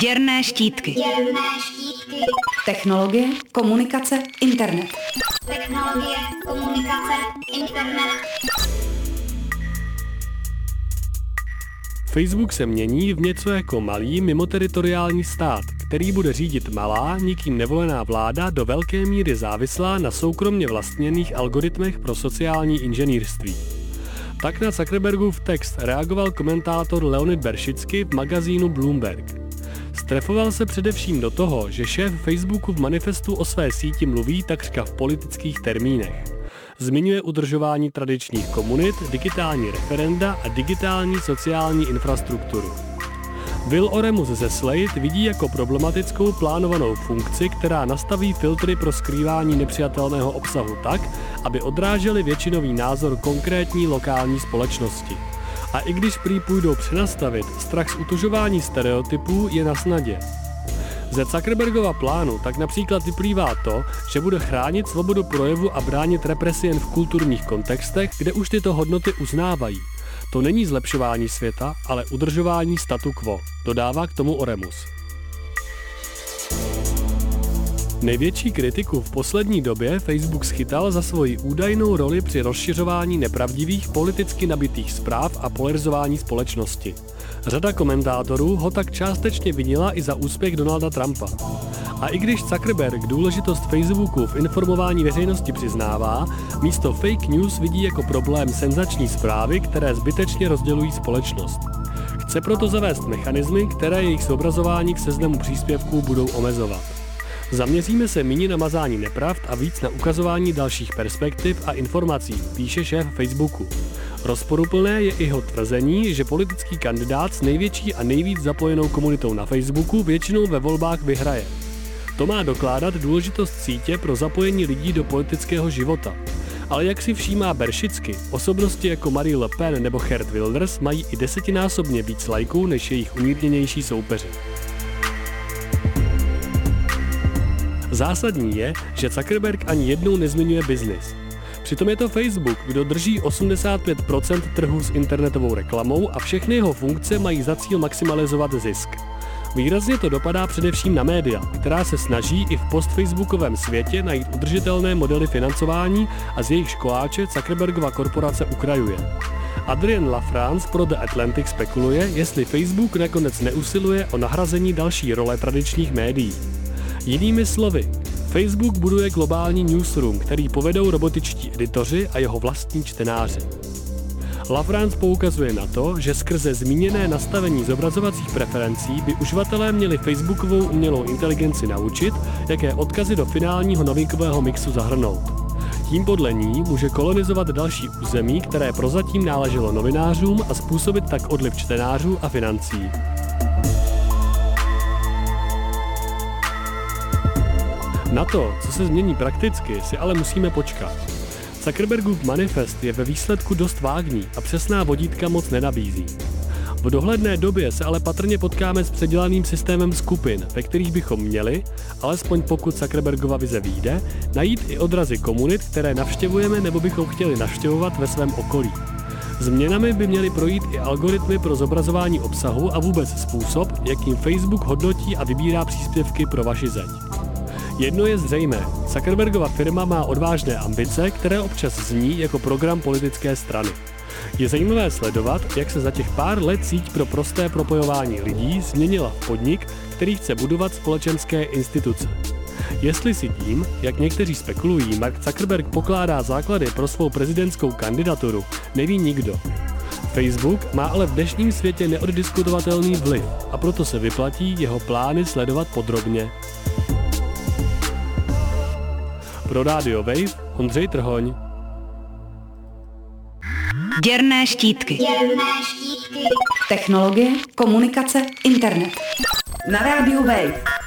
Děrné štítky. Děrné štítky. Technologie, komunikace, internet. Technologie, komunikace, internet. Facebook se mění v něco jako malý mimoteritoriální stát, který bude řídit malá, nikým nevolená vláda do velké míry závislá na soukromně vlastněných algoritmech pro sociální inženýrství. Tak na Zuckerbergův text reagoval komentátor Leonid Beršicky v magazínu Bloomberg. Strefoval se především do toho, že šéf Facebooku v manifestu o své síti mluví takřka v politických termínech. Zmiňuje udržování tradičních komunit, digitální referenda a digitální sociální infrastrukturu. Will Oremus ze Slate vidí jako problematickou plánovanou funkci, která nastaví filtry pro skrývání nepřijatelného obsahu tak, aby odrážely většinový názor konkrétní lokální společnosti. A i když prý půjdou přenastavit, strach z utužování stereotypů je na snadě. Ze Zuckerbergova plánu tak například vyplývá to, že bude chránit svobodu projevu a bránit represi jen v kulturních kontextech, kde už tyto hodnoty uznávají. To není zlepšování světa, ale udržování statu quo, dodává k tomu Oremus. Největší kritiku v poslední době Facebook schytal za svoji údajnou roli při rozšiřování nepravdivých politicky nabitých zpráv a polarizování společnosti. Řada komentátorů ho tak částečně vinila i za úspěch Donalda Trumpa. A i když Zuckerberg důležitost Facebooku v informování veřejnosti přiznává, místo fake news vidí jako problém senzační zprávy, které zbytečně rozdělují společnost. Chce proto zavést mechanismy, které jejich zobrazování v seznamu příspěvků budou omezovat. Zaměříme se méně na mazání nepravd a víc na ukazování dalších perspektiv a informací, píše šéf Facebooku. Rozporuplné je i jeho tvrzení, že politický kandidát s největší a nejvíc zapojenou komunitou na Facebooku většinou ve volbách vyhraje. To má dokládat důležitost sítě pro zapojení lidí do politického života. Ale jak si všímá Beršicky, osobnosti jako Marie Le Pen nebo Gerd Wilders mají i desetinásobně víc lajků než jejich umírněnější soupeři. Zásadní je, že Zuckerberg ani jednou nezmiňuje biznis. Přitom je to Facebook, kdo drží 85% trhu s internetovou reklamou a všechny jeho funkce mají za cíl maximalizovat zisk. Výrazně to dopadá především na média, která se snaží i v post-facebookovém světě najít udržitelné modely financování a z jejich školáče Zuckerbergova korporace ukrajuje. Adrian LaFrance pro The Atlantic spekuluje, jestli Facebook nakonec neusiluje o nahrazení další role tradičních médií. Jinými slovy, Facebook buduje globální newsroom, který povedou robotičtí editoři a jeho vlastní čtenáři. Lafrance poukazuje na to, že skrze zmíněné nastavení zobrazovacích preferencí by uživatelé měli Facebookovou umělou inteligenci naučit, jaké odkazy do finálního novinkového mixu zahrnout. Tím podle ní může kolonizovat další území, které prozatím náleželo novinářům a způsobit tak odliv čtenářů a financí. Na to, co se změní prakticky, si ale musíme počkat. Zuckerbergův manifest je ve výsledku dost vágní a přesná vodítka moc nenabízí. V dohledné době se ale patrně potkáme s předělaným systémem skupin, ve kterých bychom měli, alespoň pokud Zuckerbergova vize výjde, najít i odrazy komunit, které navštěvujeme nebo bychom chtěli navštěvovat ve svém okolí. Změnami by měly projít i algoritmy pro zobrazování obsahu a vůbec způsob, jakým Facebook hodnotí a vybírá příspěvky pro vaši zeď. Jedno je zřejmé. Zuckerbergova firma má odvážné ambice, které občas zní jako program politické strany. Je zajímavé sledovat, jak se za těch pár let síť pro prosté propojování lidí změnila v podnik, který chce budovat společenské instituce. Jestli si tím, jak někteří spekulují, Mark Zuckerberg pokládá základy pro svou prezidentskou kandidaturu, neví nikdo. Facebook má ale v dnešním světě neoddiskutovatelný vliv a proto se vyplatí jeho plány sledovat podrobně. Pro Radio Wave Ondřej Trhoň. Děrné štítky. Děrné štítky. Technologie, komunikace, internet. Na rádiu Wave.